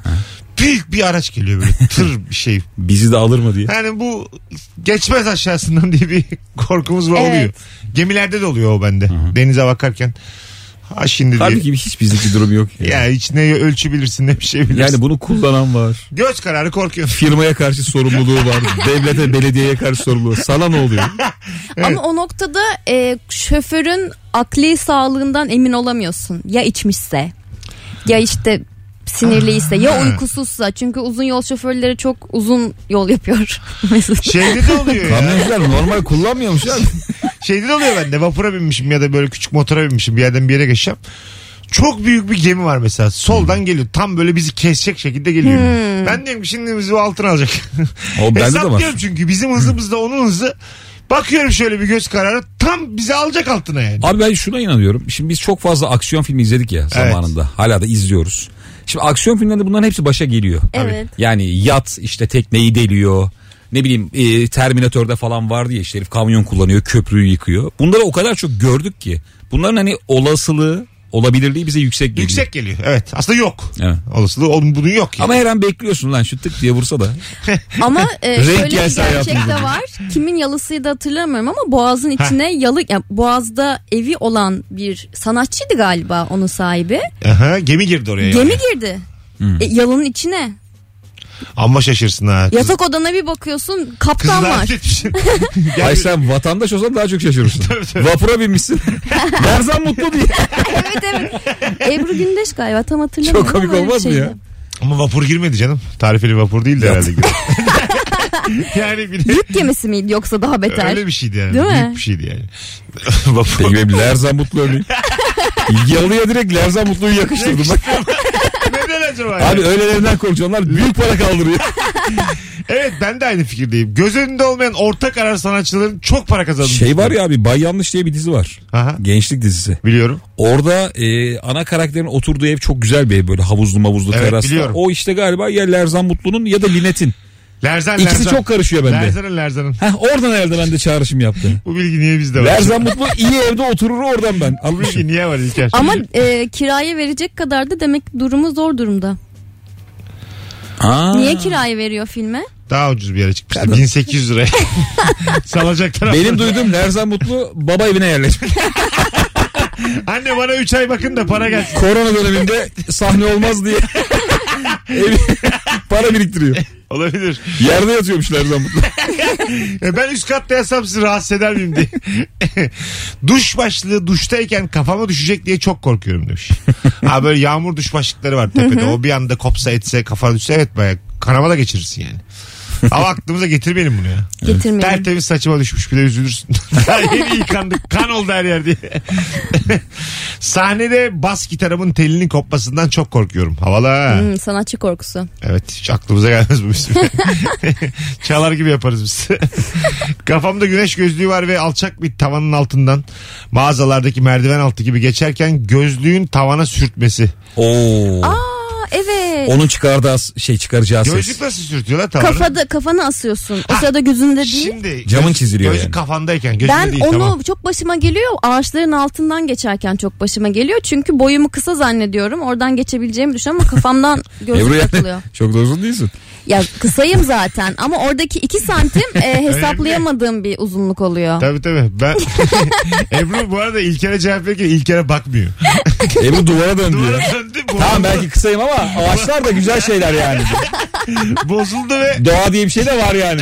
Speaker 2: Büyük bir araç geliyor böyle tır bir şey
Speaker 4: Bizi de alır mı diye.
Speaker 2: yani bu geçmez aşağısından diye bir korkumuz var
Speaker 3: Evet.
Speaker 2: oluyor. Gemilerde de oluyor o bende. Denize bakarken. Ha şimdi diye.
Speaker 4: Halbuki hiç bizlik bir durum yok. Ya.
Speaker 2: Ya hiç ne ölçü bilirsin ne bir şey bilirsin.
Speaker 4: Yani bunu kullanan var.
Speaker 2: Göz kararı korkuyorsun.
Speaker 4: Firmaya karşı sorumluluğu var. Devlete, belediyeye karşı sorumluluğu. Sana ne oluyor?
Speaker 3: Ama o noktada e, şoförün akli sağlığından emin olamıyorsun. Ya içmişse ya işte sinirliyse ya uykusuzsa. Çünkü uzun yol şoförleri çok uzun yol yapıyor. Mesut.
Speaker 2: Şeyde de oluyor ya.
Speaker 4: Kamyoncular normal kullanmıyormuş abi.
Speaker 2: Şeyde de oluyor bende. Vapura binmişim ya da böyle küçük motora binmişim. Bir yerden bir yere geçeceğim. Çok büyük bir gemi var mesela. Soldan geliyor. Tam böyle bizi kesecek şekilde geliyor. Ben diyorum ki şimdi bizi o altına alacak.
Speaker 4: O bende de var.
Speaker 2: Hesaplıyorum çünkü bizim hızımızla onun hızı Bakıyorum şöyle bir göz kararı tam bizi alacak altına yani.
Speaker 4: Abi ben şuna inanıyorum. Şimdi biz çok fazla aksiyon filmi izledik ya zamanında. Hala da izliyoruz. Şimdi aksiyon filmlerinde bunların hepsi başa geliyor.
Speaker 3: Evet.
Speaker 4: Yani yat işte tekneyi deliyor. Ne bileyim e, Terminator'da falan vardı ya işte herif kamyon kullanıyor köprüyü yıkıyor. Bunları o kadar çok gördük ki. Bunların hani olasılığı olabilirliği bize yüksek geliyor.
Speaker 2: Yüksek geliyor. Evet. Aslında yok.
Speaker 4: Evet.
Speaker 2: Olasılığı onun bunun yok yani.
Speaker 4: Ama her an bekliyorsun lan şu tık diye vursa da.
Speaker 3: Ama e,
Speaker 4: Renk
Speaker 3: şöyle bir
Speaker 4: gelse
Speaker 3: gerçek de
Speaker 4: hayatımıza.
Speaker 3: var. Kimin yalısıydı hatırlamıyorum ama Boğaz'ın içine yalı yani Boğaz'da evi olan bir sanatçıydı galiba onun sahibi.
Speaker 2: Aha, gemi girdi oraya.
Speaker 3: Gemi
Speaker 2: yani.
Speaker 3: girdi. E, yalının içine.
Speaker 2: Amma şaşırsın ha. Kız-
Speaker 3: Yatak odana bir bakıyorsun kaptan var.
Speaker 2: etmişsin. Gel
Speaker 4: Ay sen vatandaş olsan daha çok şaşırırsın. Vapura binmişsin. Lerzan mutlu diye.
Speaker 3: evet evet. Ebru Gündeş galiba tam hatırlamıyorum.
Speaker 4: Çok komik
Speaker 3: ama öyle
Speaker 4: olmaz mı
Speaker 3: şeydi.
Speaker 4: ya?
Speaker 2: Ama vapur girmedi canım. Tarifeli vapur değildi herhalde. yani bir
Speaker 3: Yük gemisi miydi yoksa daha beter?
Speaker 2: öyle bir şeydi yani.
Speaker 3: Değil mi?
Speaker 2: Büyük bir şeydi yani. vapur.
Speaker 4: Peki benim Lerzan mutlu örneğin. Yalıya direkt Lerzan mutluyu yakıştırdım. Bak.
Speaker 2: Acaba?
Speaker 4: Abi
Speaker 2: yani?
Speaker 4: öylelerinden korkuyorum. Onlar büyük para kaldırıyor.
Speaker 2: Evet ben de aynı fikirdeyim. Göz önünde olmayan orta karar sanatçıların çok para kazandığını
Speaker 4: Şey var ya abi Bay Yanlış diye bir dizi var.
Speaker 2: Aha.
Speaker 4: Gençlik dizisi.
Speaker 2: Biliyorum.
Speaker 4: Orada e, ana karakterin oturduğu ev çok güzel bir ev böyle havuzlu mavuzlu
Speaker 2: Evet,
Speaker 4: teraslı. O işte galiba ya Lerzan Mutlu'nun ya da Linet'in.
Speaker 2: Lerzan
Speaker 4: İkisi
Speaker 2: Lerzan.
Speaker 4: çok karışıyor bende.
Speaker 2: Lerzan'ın Lerzan'ın.
Speaker 4: Heh, oradan herhalde ben de çağrışım yaptım.
Speaker 2: Bu bilgi niye bizde var?
Speaker 4: Lerzan Mutlu iyi evde oturur oradan ben.
Speaker 2: Bu bilgi niye var İlker?
Speaker 3: Ama e, kiraya verecek kadar da demek durumu zor durumda.
Speaker 4: Aa.
Speaker 3: Niye kirayı veriyor filme?
Speaker 2: Daha ucuz bir yere çıkmıştı.
Speaker 4: Kadın.
Speaker 2: 1800 liraya. Salacaklar.
Speaker 4: Benim duyduğum Lerzan Mutlu baba evine yerleşmiş.
Speaker 2: Anne bana 3 ay bakın da para gelsin.
Speaker 4: Korona döneminde sahne olmaz diye. Evi, para biriktiriyor.
Speaker 2: Olabilir.
Speaker 4: Yerde yatıyormuş Lerzan Mutlu.
Speaker 2: E ben üst katta yatsam sizi rahatsız eder miyim diye. duş başlığı duştayken kafama düşecek diye çok korkuyorum demiş. ha böyle yağmur duş başlıkları var tepede. o bir anda kopsa etse kafana düşse evet baya kanama da geçirirsin yani. Ama aklımıza getirmeyelim bunu ya.
Speaker 3: Getirmeyelim.
Speaker 2: Tertemiz saçıma düşmüş bir de üzülürsün. Daha yeni yıkandık kan oldu her yer diye. Sahnede bas gitarımın telinin kopmasından çok korkuyorum. Havalı ha.
Speaker 3: Hmm, sanatçı korkusu.
Speaker 2: Evet hiç aklımıza gelmez bu isim. Çalar gibi yaparız biz. Kafamda güneş gözlüğü var ve alçak bir tavanın altından mağazalardaki merdiven altı gibi geçerken gözlüğün tavana sürtmesi.
Speaker 4: Oo.
Speaker 3: Aa evet.
Speaker 4: Onun çıkardığı as- şey çıkaracağı ses.
Speaker 2: Gözlük nasıl sürtüyorlar tavana?
Speaker 3: Kafada kafana asıyorsun. O
Speaker 2: Ha,
Speaker 3: sırada gözünde değil.
Speaker 2: Şimdi
Speaker 4: Camın
Speaker 2: göz-
Speaker 4: çiziliyor
Speaker 2: gözlük
Speaker 4: yani.
Speaker 2: kafandayken gözünde
Speaker 3: ben
Speaker 2: değil
Speaker 3: onu
Speaker 2: tamam.
Speaker 3: çok başıma geliyor. Ağaçların altından geçerken çok başıma geliyor. Çünkü boyumu kısa zannediyorum. Oradan geçebileceğimi düşünüyorum ama kafamdan
Speaker 4: Ebru
Speaker 3: gözlük
Speaker 4: yani
Speaker 3: takılıyor.
Speaker 4: çok da uzun değilsin.
Speaker 3: Ya kısayım zaten ama oradaki iki santim e, hesaplayamadığım bir uzunluk oluyor.
Speaker 2: Tabii tabii. Ben Ebru bu arada İlker'e cevap verirken İlker'e bakmıyor.
Speaker 4: Ebru duvara döndü ya.
Speaker 2: Duvara döndü. bu-
Speaker 4: Tamam belki kısayım ama ağaçlar da güzel şeyler yani.
Speaker 2: Bozuldu ve
Speaker 4: Doğa diye bir şey de var yani.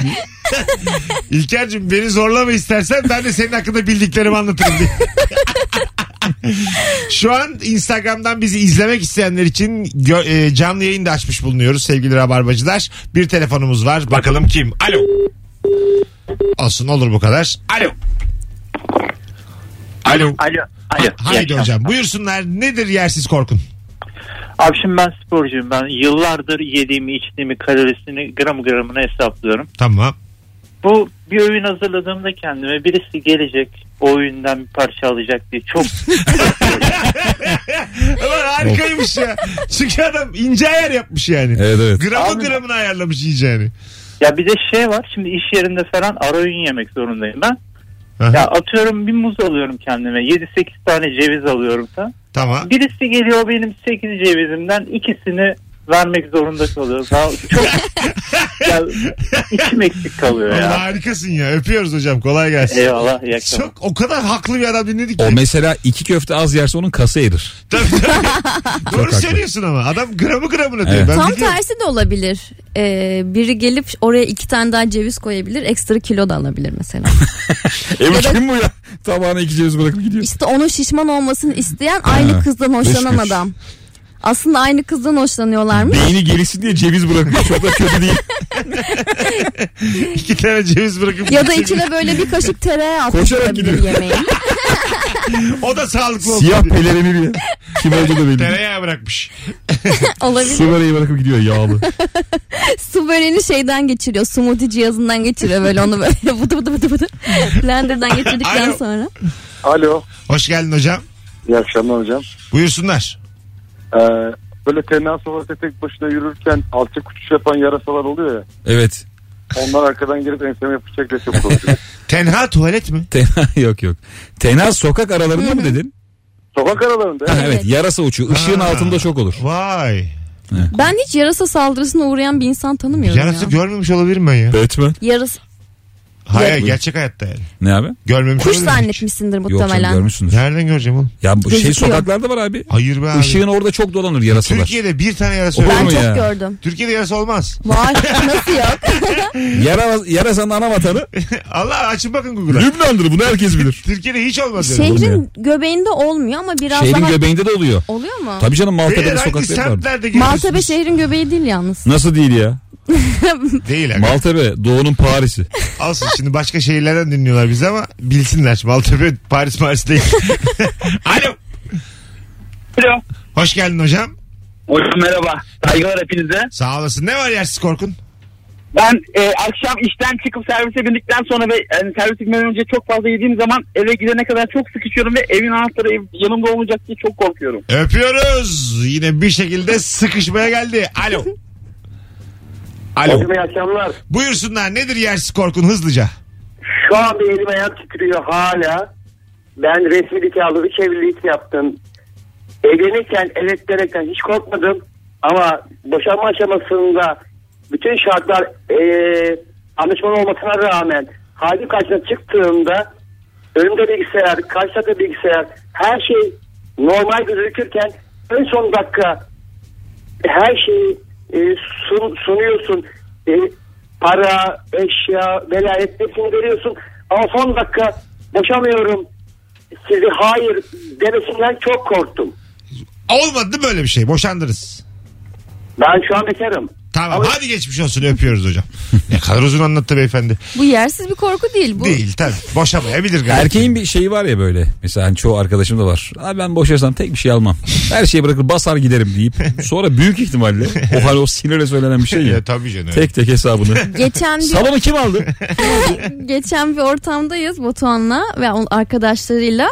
Speaker 2: İlker'cim beni zorlama istersen ben de senin hakkında bildiklerimi anlatırım diye. Şu an Instagram'dan bizi izlemek isteyenler için gö- e, canlı yayın da açmış bulunuyoruz sevgili rabarbacılar. Bir telefonumuz var. Bakalım kim? Alo. Olsun olur bu kadar. Alo. Alo.
Speaker 9: Alo. Alo.
Speaker 2: Haydi
Speaker 9: İyi
Speaker 2: hocam buyursunlar. Nedir yersiz korkun?
Speaker 9: Abi şimdi ben sporcuyum. Ben yıllardır yediğimi içtiğimi kalorisini gram gramına hesaplıyorum.
Speaker 2: Tamam.
Speaker 9: Bu bir oyun hazırladığımda kendime birisi gelecek o oyundan bir parça alacak diye çok
Speaker 2: Ama harikaymış ya. Çünkü adam ince ayar yapmış yani.
Speaker 4: Evet evet.
Speaker 2: Gramı
Speaker 9: Abi-
Speaker 2: gramına ayarlamış yiyeceğini.
Speaker 9: ya bir de şey var şimdi iş yerinde falan ara öğün yemek zorundayım ben.
Speaker 2: Aha,
Speaker 9: Ya atıyorum bir muz alıyorum kendime 7-8 tane ceviz alıyorum da.
Speaker 2: Tamam.
Speaker 9: Birisi geliyor benim 8 cevizimden ikisini vermek zorunda kalıyorum. Ya çok ya içim eksik kalıyor
Speaker 2: Vallahi
Speaker 9: ya.
Speaker 2: harikasın ya. Öpüyoruz hocam. Kolay gelsin.
Speaker 9: Eyvallah iyi akşamlar.
Speaker 2: Çok o kadar haklı bir adam dinledik ki.
Speaker 4: O mesela iki köfte az yerse onun kası erir.
Speaker 2: Tabii, tabii. Doğru
Speaker 4: haklı.
Speaker 2: söylüyorsun ama. Adam gramı gramına diyor.
Speaker 4: Evet.
Speaker 2: Ben
Speaker 3: Tam
Speaker 2: biliyorum.
Speaker 3: tersi de olabilir. Ee, biri gelip oraya iki tane daha ceviz koyabilir. Ekstra kilo da alabilir mesela.
Speaker 4: Ebru
Speaker 3: da-
Speaker 4: kim bu ya? Tabağına iki ceviz bırakıp gidiyor.
Speaker 3: İşte onun şişman olmasını isteyen aynı kızdan hoşlanan adam. Aslında aynı kızdan hoşlanıyorlarmış.
Speaker 4: Beyni gelişsin diye ceviz bırakıyor. Çok da kötü değil.
Speaker 2: İki tane ceviz bırakıp
Speaker 3: Ya da içine böyle bir kaşık tereyağı
Speaker 4: Koşarak
Speaker 3: atılabilir
Speaker 4: gidiyor.
Speaker 3: yemeğin.
Speaker 2: o da sağlıklı olsun.
Speaker 4: Siyah pelerini ya. Kim olduğu da belli.
Speaker 2: Tereyağı bırakmış.
Speaker 3: Olabilir.
Speaker 4: Su böreği bırakıp gidiyor yağlı.
Speaker 3: Su böreğini şeyden geçiriyor. Smoothie cihazından geçiriyor böyle onu böyle bıdı bıdı bıdı bıdı. Blender'dan geçirdikten
Speaker 2: Alo.
Speaker 3: sonra.
Speaker 6: Alo.
Speaker 2: Hoş geldin hocam.
Speaker 6: İyi akşamlar hocam.
Speaker 2: Buyursunlar.
Speaker 6: Ee, böyle tenha sokakta tek başına yürürken alçak uçuş yapan yarasalar oluyor ya.
Speaker 4: Evet.
Speaker 6: Onlar arkadan gelip enseme yapacak ve çok.
Speaker 2: Tenha tuvalet mi?
Speaker 4: Tenha yok yok. Tenha sokak aralarında mı dedin?
Speaker 6: Sokak aralarında.
Speaker 4: Ha,
Speaker 6: ya.
Speaker 4: evet yarasa uçuyor. Işığın
Speaker 2: Ha.
Speaker 4: altında çok olur.
Speaker 2: Vay.
Speaker 3: Ben hiç yarasa saldırısına uğrayan bir insan tanımıyorum
Speaker 2: Yarası
Speaker 3: ya.
Speaker 2: görmemiş olabilirim ben ya.
Speaker 4: Batman.
Speaker 3: Yarasa
Speaker 2: Hayır
Speaker 3: Ya-
Speaker 2: gerçek hayatta yani.
Speaker 4: Ne abi?
Speaker 2: Görmemiş
Speaker 3: kuş
Speaker 2: hiç.
Speaker 3: zannetmişsindir
Speaker 4: Yok canım
Speaker 3: muhtemelen.
Speaker 4: görmüşsünüz.
Speaker 2: Nereden göreceğim oğlum?
Speaker 4: Ya bu şey
Speaker 3: Gözüküyor.
Speaker 4: sokaklarda var abi.
Speaker 2: Hayır be abi.
Speaker 4: Işığın orada çok dolanır yarasalar.
Speaker 2: Türkiye'de bir tane yarası
Speaker 4: Olur
Speaker 2: yok.
Speaker 3: Ben
Speaker 4: mu
Speaker 3: çok
Speaker 4: ya?
Speaker 3: gördüm.
Speaker 2: Türkiye'de yarası olmaz.
Speaker 3: Var. Nasıl yok?
Speaker 4: Yara, yarasanın ana vatanı
Speaker 2: Allah açın bakın Google'a.
Speaker 4: Lübnan'dır bunu herkes bilir.
Speaker 2: Türkiye'de hiç olmaz. öyle.
Speaker 3: Şehrin göbeğinde olmuyor ama biraz
Speaker 4: Şehrin
Speaker 3: daha...
Speaker 4: göbeğinde de oluyor.
Speaker 3: Oluyor mu?
Speaker 4: Tabii canım
Speaker 2: Beyler
Speaker 4: Maltepe'de
Speaker 2: hangi
Speaker 4: vardı.
Speaker 2: semtlerde geziyorsunuz?
Speaker 3: Maltepe şehrin göbeği değil yalnız.
Speaker 4: Nasıl değil ya?
Speaker 2: Değil abi.
Speaker 4: Maltepe doğunun Paris'i.
Speaker 2: Olsun şimdi başka şehirlerden dinliyorlar bizi ama bilsinler. Maltepe Paris Paris değil. Alo.
Speaker 5: Alo.
Speaker 2: Hoş geldin hocam.
Speaker 5: Hocam merhaba. Saygılar hepinize.
Speaker 2: Sağ olasın. Ne var yersiz korkun?
Speaker 5: Ben e, akşam işten çıkıp servise bindikten sonra ve yani servise binmeden önce çok fazla yediğim zaman eve gidene kadar çok sıkışıyorum ve evin anahtarı ev, yanımda olmayacak diye çok korkuyorum.
Speaker 2: Öpüyoruz. Yine bir şekilde sıkışmaya geldi. Alo. Alo.
Speaker 6: Hocam iyi akşamlar.
Speaker 2: Buyursunlar. Nedir yersiz korkun hızlıca?
Speaker 6: Şu anda elim ayağım titriyor hala. Ben resmi nikahlı üç evlilik yaptım. Evlenirken evet derekten hiç korkmadım. Ama boşanma aşamasında bütün şartlar eee anlaşmalı olmasına rağmen hakim karşısına çıktığımda önümde bilgisayar, karşı tarafta bilgisayar her şey normal gözükürken en son dakika her şeyi e, sun- sunuyorsun. E, para, eşya, velayet hepsini veriyorsun. Ama son dakika boşamıyorum. Sizi hayır demesinden çok korktum.
Speaker 2: Olmadı böyle bir şey? Boşandınız.
Speaker 6: Ben şu an bekarım.
Speaker 2: Tamam
Speaker 6: Ama-
Speaker 2: hadi geçmiş olsun öpüyoruz hocam. ne kadar uzun anlattı beyefendi.
Speaker 3: Bu yersiz bir korku değil. Bu
Speaker 2: Değil tabii. Boşamayabilir galiba.
Speaker 4: Erkeğin bir şeyi var ya böyle. Mesela hani çoğu arkadaşım da var. Abi ben boşarsam tek bir şey almam. Her şeyi bırakır basar giderim deyip. Sonra büyük ihtimalle o hani o sinirle söylenen bir şey ya.
Speaker 2: Ya, tabii canım.
Speaker 4: Tek tek hesabını.
Speaker 3: geçen bir
Speaker 4: Salonu kim aldı?
Speaker 3: geçen bir ortamdayız Batuhan'la ve onun arkadaşlarıyla.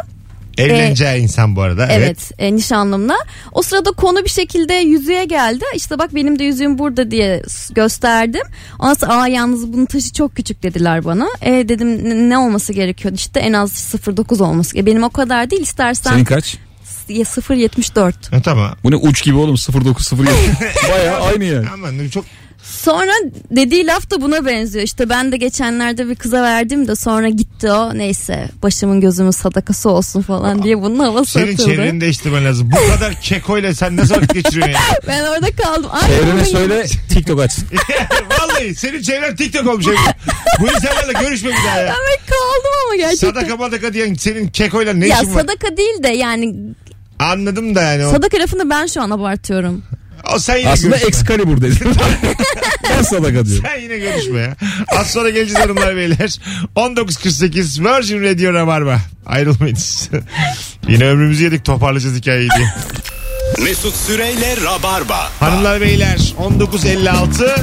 Speaker 2: Evleneceği insan bu arada. Evet.
Speaker 3: Evet, e, nişanlımla. O sırada konu bir şekilde yüzüğe geldi. İşte bak benim de yüzüğüm burada diye gösterdim. Ondan sonra aa yalnız bunun taşı çok küçük dediler bana. E dedim "N- ne olması gerekiyordu işte en az 0.9 olması. E, benim o kadar değil istersen
Speaker 4: Senin kaç?
Speaker 3: s- 0.74.
Speaker 2: Ha, tamam.
Speaker 4: Bu ne uç gibi oğlum 0907. Baya aynı yani.
Speaker 2: Aman çok
Speaker 3: Sonra dediği laf da buna benziyor. İşte ben de geçenlerde bir kıza verdim de sonra gitti o. Neyse başımın gözümün sadakası olsun falan diye bunun havası
Speaker 2: senin
Speaker 3: atıldı.
Speaker 2: çevreni değiştirmen lazım. Bu kadar kekoyla sen nasıl vakit geçiriyorsun ya?
Speaker 3: Ben orada kaldım. Ay,
Speaker 4: Çevrene söyle TikTok açsın.
Speaker 2: Vallahi senin çevren TikTok olmuş. Bu insanlarla görüşme bir daha ya.
Speaker 3: Ben kaldım ama gerçekten.
Speaker 2: Sadaka madaka diyen senin kekoyla ne
Speaker 3: ya
Speaker 2: işin var?
Speaker 3: sadaka değil de yani
Speaker 2: Anladım da yani. O,
Speaker 3: sadaka lafını ben şu an abartıyorum.
Speaker 2: O sen yine
Speaker 4: Aslında
Speaker 2: görüşme.
Speaker 4: Excalibur dedim. ben sadaka diyorum.
Speaker 2: Sen yine görüşme ya. Az sonra geleceğiz hanımlar beyler. 19.48 Virgin Radio Rabarba. Ayrılmayınız. yine ömrümüzü yedik toparlayacağız hikayeyi diye.
Speaker 1: Mesut Süreyle Rabarba.
Speaker 2: Hanımlar beyler 19.56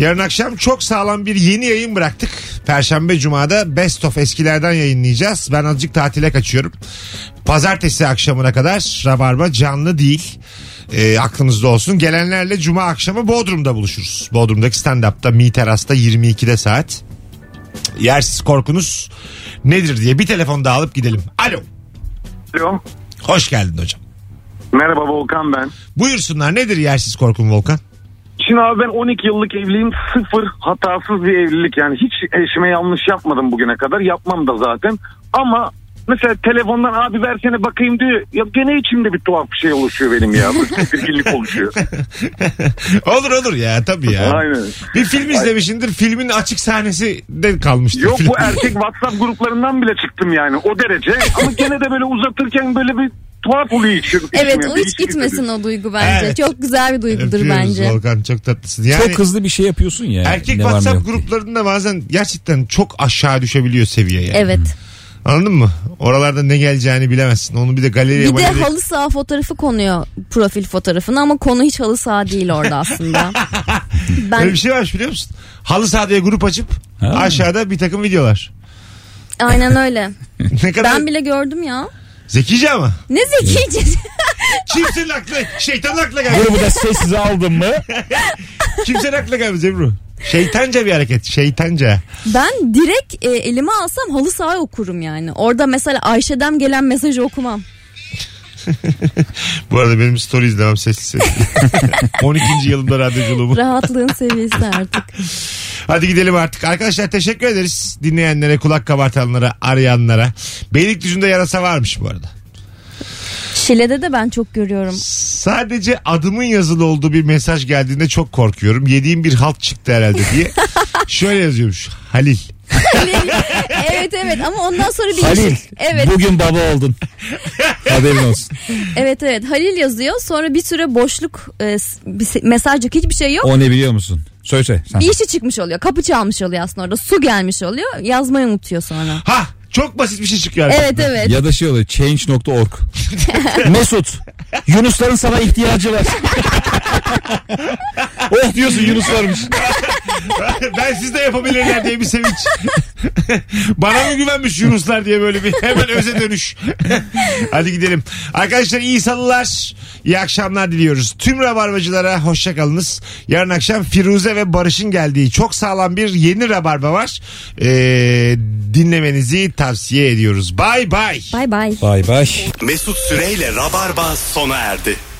Speaker 2: Yarın akşam çok sağlam bir yeni yayın bıraktık. Perşembe Cuma'da Best of eskilerden yayınlayacağız. Ben azıcık tatile kaçıyorum. Pazartesi akşamına kadar Rabarba canlı değil. E, aklınızda olsun. Gelenlerle Cuma akşamı Bodrum'da buluşuruz. Bodrum'daki stand-up'ta Mi Teras'ta 22'de saat. Yersiz korkunuz nedir diye bir telefon daha alıp gidelim. Alo.
Speaker 6: Alo.
Speaker 2: Hoş geldin hocam.
Speaker 6: Merhaba Volkan ben.
Speaker 2: Buyursunlar nedir yersiz korkun Volkan?
Speaker 6: Şimdi abi ben 12 yıllık evliyim. Sıfır hatasız bir evlilik. Yani hiç eşime yanlış yapmadım bugüne kadar. Yapmam da zaten. Ama mesela telefondan abi versene bakayım diyor. Ya gene içimde bir tuhaf bir şey oluşuyor benim ya. Bir tedirginlik oluşuyor.
Speaker 2: olur olur ya tabii ya.
Speaker 6: Aynen.
Speaker 2: Bir film izlemişindir filmin açık sahnesi de kalmıştır.
Speaker 6: Yok
Speaker 2: Film-
Speaker 6: bu erkek WhatsApp gruplarından bile çıktım yani o derece. Ama gene de böyle uzatırken böyle bir tuhaf oluyor içim.
Speaker 3: Evet o hiç gitmesin o duygu bence.
Speaker 2: Evet.
Speaker 3: Çok güzel bir duygudur
Speaker 2: Öpüyoruz
Speaker 3: bence.
Speaker 2: Volkan çok tatlısın. Yani
Speaker 4: Çok hızlı bir şey yapıyorsun ya.
Speaker 2: erkek
Speaker 4: ne
Speaker 2: WhatsApp gruplarında bazen gerçekten çok aşağı düşebiliyor seviye yani.
Speaker 3: Evet.
Speaker 2: Anladın mı? Oralarda ne geleceğini bilemezsin. Onu bir de galeriye
Speaker 3: Bir de halı saha fotoğrafı konuyor profil fotoğrafına ama konu hiç halı saha değil orada aslında. ben
Speaker 2: Öyle bir şey varmış biliyor musun? Halı saha diye grup açıp
Speaker 4: Ha.
Speaker 2: aşağıda bir takım videolar.
Speaker 3: aynen öyle.
Speaker 2: ne kadar
Speaker 3: Ben bile gördüm ya.
Speaker 2: zekice ama.
Speaker 3: Ne zekice.
Speaker 2: Kimsenin aklı, şeytanın aklına geldi.
Speaker 4: Grubu da sessize aldın mı?
Speaker 2: Kimsenin aklına gelmez Ebru. Şeytanca bir hareket. Şeytanca.
Speaker 3: ben direkt e, elime alsam halı saha okurum yani. Orada mesela Ayşe'den gelen mesajı okumam.
Speaker 2: Bu arada benim story izlemem sessiz sessiz. 12. yılımda radyoculuğumu.
Speaker 3: Rahatlığın seviyesi artık.
Speaker 2: Hadi gidelim artık. Arkadaşlar teşekkür ederiz. Dinleyenlere, kulak kabartanlara, arayanlara. Beylikdüzü'nde yarasa varmış bu arada.
Speaker 3: Şile'de de ben çok görüyorum.
Speaker 2: Sadece adımın yazılı olduğu bir mesaj geldiğinde çok korkuyorum. Yediğim bir halt çıktı herhalde diye. Şöyle yazıyormuş. Halil.
Speaker 3: evet evet ama ondan sonra bir
Speaker 4: Halil.
Speaker 3: Evet
Speaker 4: Bugün baba oldun. Haberin olsun.
Speaker 3: evet evet Halil yazıyor. Sonra bir süre boşluk e, bir se- mesaj yok hiçbir şey yok.
Speaker 4: O ne biliyor musun? Söyle söyle. Sen.
Speaker 3: Bir işi çıkmış oluyor. Kapı çalmış oluyor aslında orada. Su gelmiş oluyor. Yazmayı unutuyor sonra.
Speaker 2: Ha çok basit bir şey çıkıyor.
Speaker 3: Evet evet.
Speaker 4: Ya da şey oluyor change.org. Mesut Yunusların sana ihtiyacı var. oh diyorsun Yunus varmış.
Speaker 2: ben siz de yapabilirler diye bir sevinç. Bana mı güvenmiş Yunuslar diye böyle bir hemen öze dönüş. Hadi gidelim. Arkadaşlar iyi salılar. İyi akşamlar diliyoruz. Tüm rabarbacılara hoşçakalınız. Yarın akşam Firuze ve Barış'ın geldiği çok sağlam bir yeni rabarba var. Ee, dinlemenizi tavsiye ediyoruz. Bay bay.
Speaker 3: Bay bay.
Speaker 4: Bay bay.
Speaker 1: Mesut Süreyle Rabarba sona erdi.